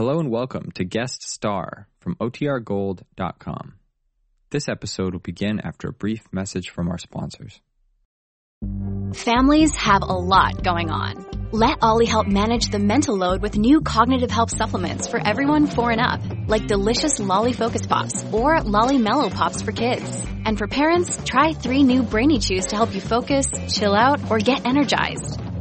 Hello and welcome to Guest Star from OTRGold.com. This episode will begin after a brief message from our sponsors. Families have a lot going on. Let OLLY help manage the mental load with new cognitive help supplements for everyone four and up, like delicious Lolly Focus Pops or Lolly Mellow Pops for kids. And for parents, try three new Brainy Chews to help you focus, chill out, or get energized.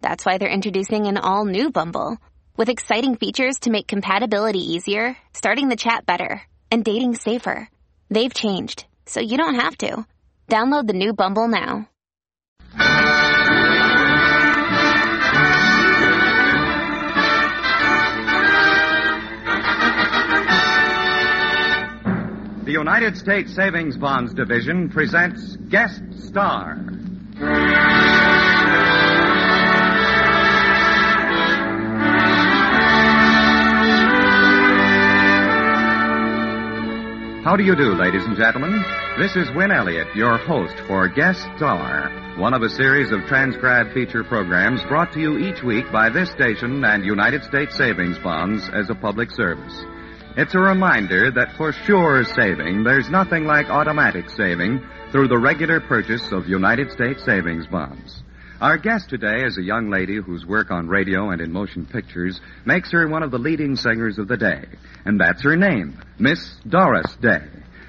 that's why they're introducing an all new Bumble with exciting features to make compatibility easier, starting the chat better, and dating safer. They've changed, so you don't have to. Download the new Bumble now. The United States Savings Bonds Division presents Guest Star. How do you do, ladies and gentlemen? This is Win Elliott, your host for Guest Star, one of a series of transcribed feature programs brought to you each week by this station and United States Savings Bonds as a public service. It's a reminder that for sure saving, there's nothing like automatic saving through the regular purchase of United States savings bonds. Our guest today is a young lady whose work on radio and in motion pictures makes her one of the leading singers of the day. And that's her name, Miss Doris Day.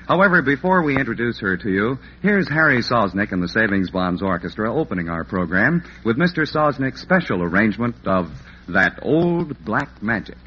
However, before we introduce her to you, here's Harry Sosnick and the Savings Bonds Orchestra opening our program with Mr. Sosnick's special arrangement of That Old Black Magic.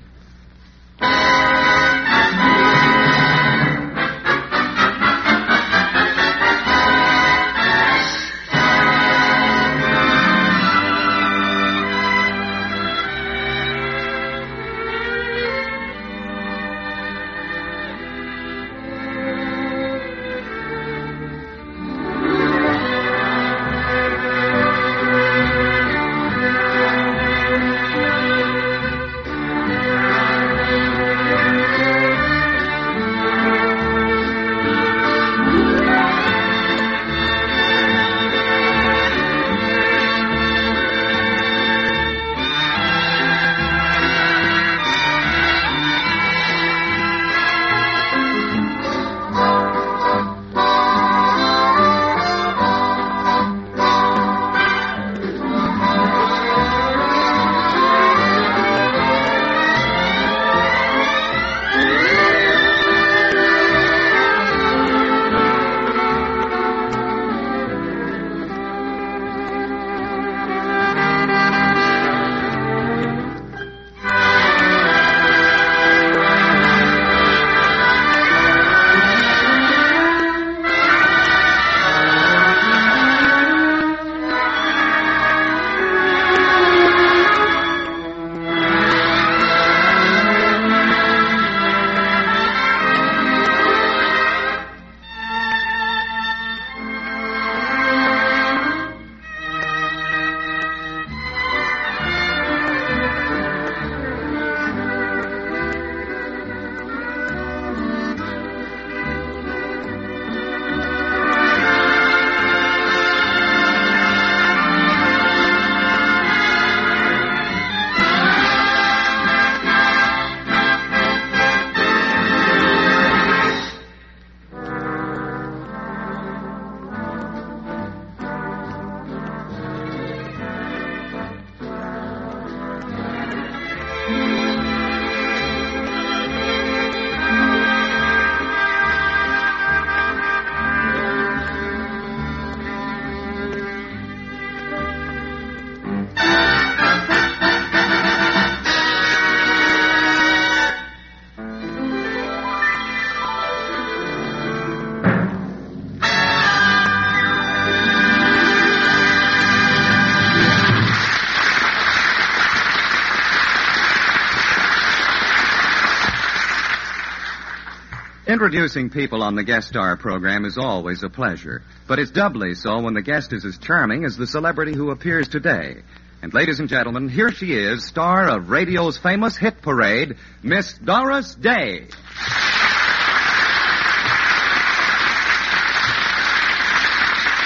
Introducing people on the guest star program is always a pleasure, but it's doubly so when the guest is as charming as the celebrity who appears today. And ladies and gentlemen, here she is, star of radio's famous hit parade, Miss Doris Day.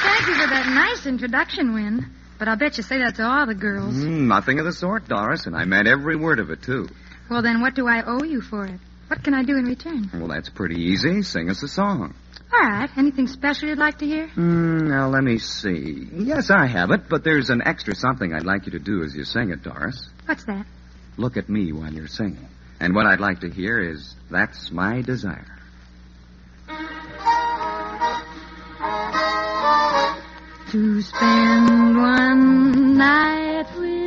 Thank you for that nice introduction, Win. But I'll bet you say that to all the girls. Mm, nothing of the sort, Doris, and I meant every word of it, too. Well, then what do I owe you for it? What can I do in return? Well, that's pretty easy. Sing us a song. All right. Anything special you'd like to hear? Mm, now, let me see. Yes, I have it, but there's an extra something I'd like you to do as you sing it, Doris. What's that? Look at me while you're singing. And what I'd like to hear is, That's My Desire. To spend one night with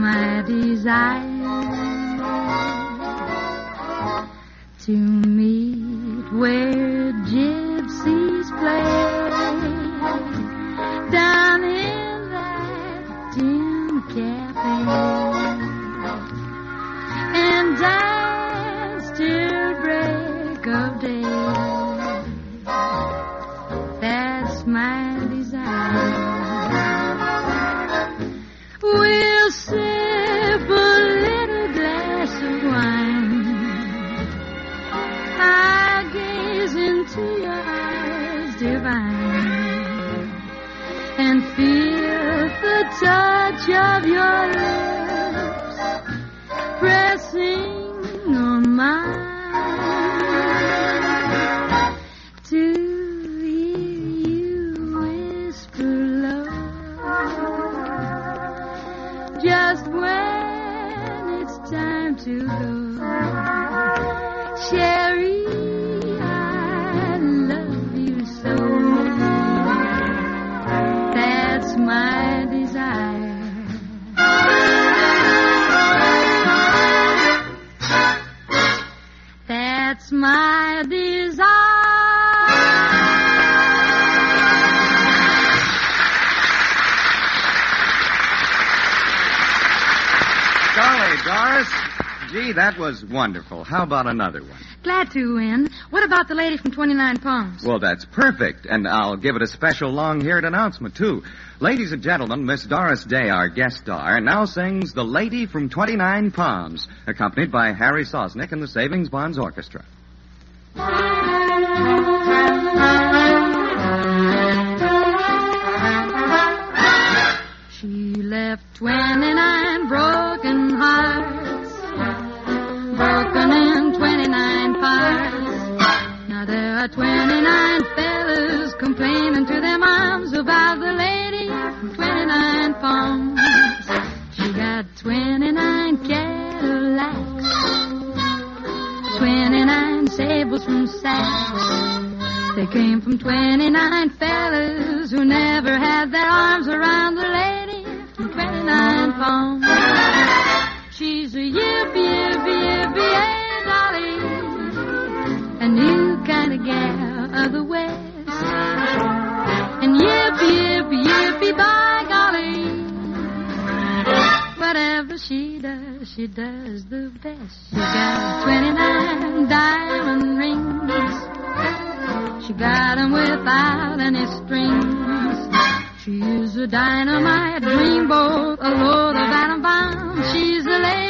my desire to meet where gypsies play into your eyes divine and feel the touch of your lips pressing on mine. To hear you whisper love just when it's time to go. Gee, that was wonderful. How about another one? Glad to Win. What about the lady from 29 Palms? Well, that's perfect. And I'll give it a special long-haired announcement, too. Ladies and gentlemen, Miss Doris Day, our guest star, now sings The Lady from 29 Palms, accompanied by Harry Sosnick and the Savings Bonds Orchestra. She left 29 broken hearts, They came from 29 fellas who never had their arms around the lady from 29 palms. She's a yippee, yippee, yippee, dolly. A new kind of gal of the West. And yippee, yippee, yippee, by golly. Whatever she does, she does the best. She got 29 diamond rings. She got 'em without any strings. She's a dynamite dreamboat, a load of atom bombs. She's a lady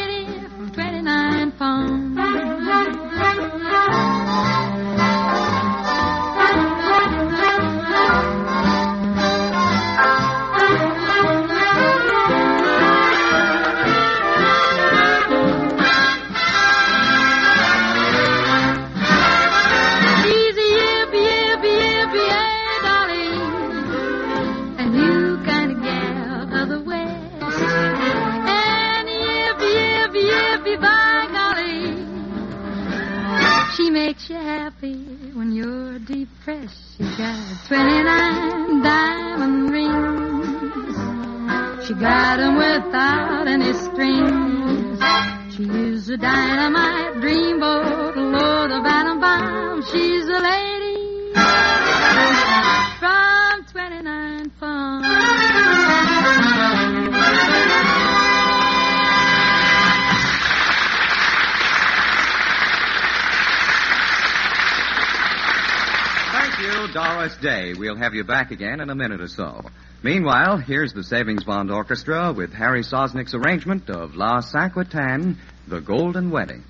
She makes you happy when you're depressed. She got 29 diamond rings. She got 'em without any strings. She is a dynamite dreamboat, a load of atom She's a lady Doris Day. We'll have you back again in a minute or so. Meanwhile, here's the Savings Bond Orchestra with Harry Sosnick's arrangement of La Cinquantaine, The Golden Wedding.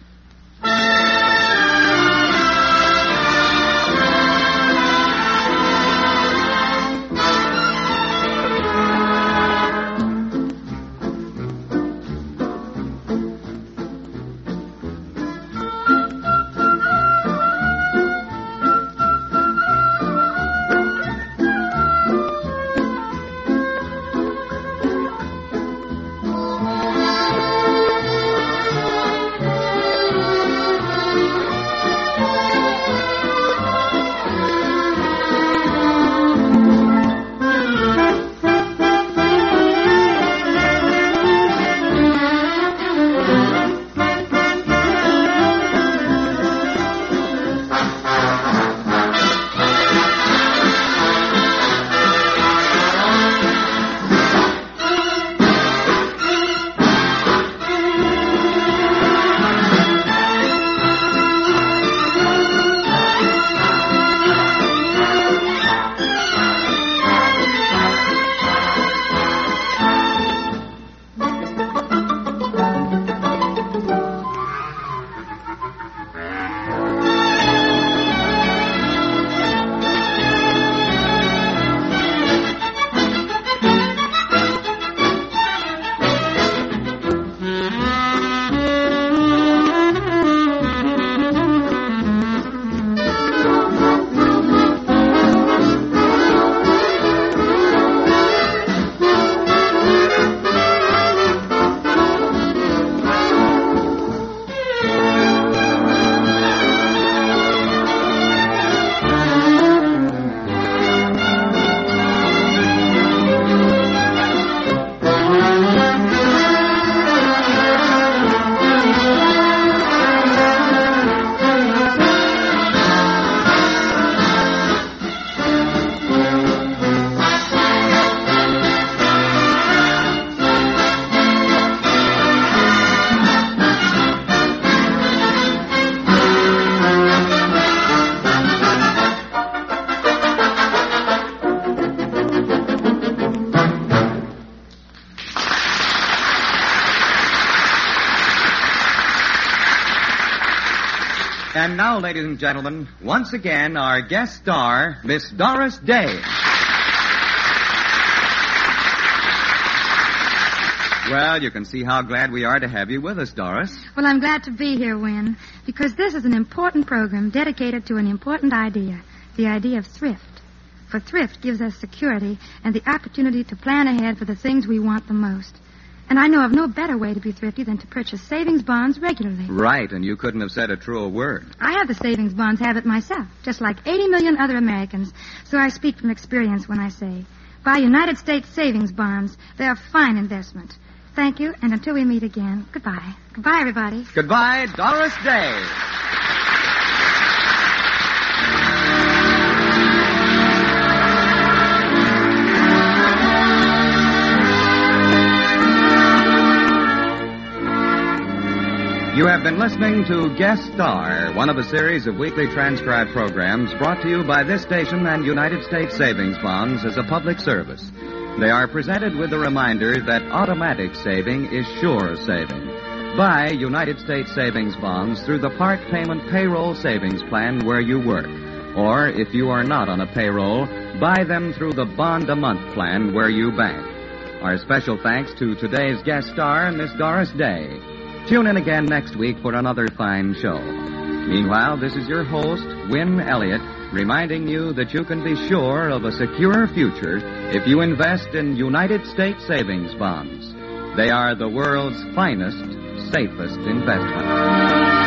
Now, ladies and gentlemen, once again, our guest star, Miss Doris Day. Well, you can see how glad we are to have you with us, Doris. Well, I'm glad to be here, Win, because this is an important program dedicated to an important idea the idea of thrift. For thrift gives us security and the opportunity to plan ahead for the things we want the most. And I know of no better way to be thrifty than to purchase savings bonds regularly. Right, and you couldn't have said a truer word. I have the savings bonds habit myself, just like 80 million other Americans. So I speak from experience when I say, buy United States savings bonds. They're a fine investment. Thank you, and until we meet again, goodbye. Goodbye, everybody. Goodbye, Doris Day. You have been listening to Guest Star, one of a series of weekly transcribed programs brought to you by this station and United States Savings Bonds as a public service. They are presented with the reminder that automatic saving is sure saving. Buy United States Savings Bonds through the part payment payroll savings plan where you work. Or, if you are not on a payroll, buy them through the bond a month plan where you bank. Our special thanks to today's guest star, Miss Doris Day. Tune in again next week for another fine show. Meanwhile, this is your host, Win Elliott, reminding you that you can be sure of a secure future if you invest in United States savings bonds. They are the world's finest, safest investment.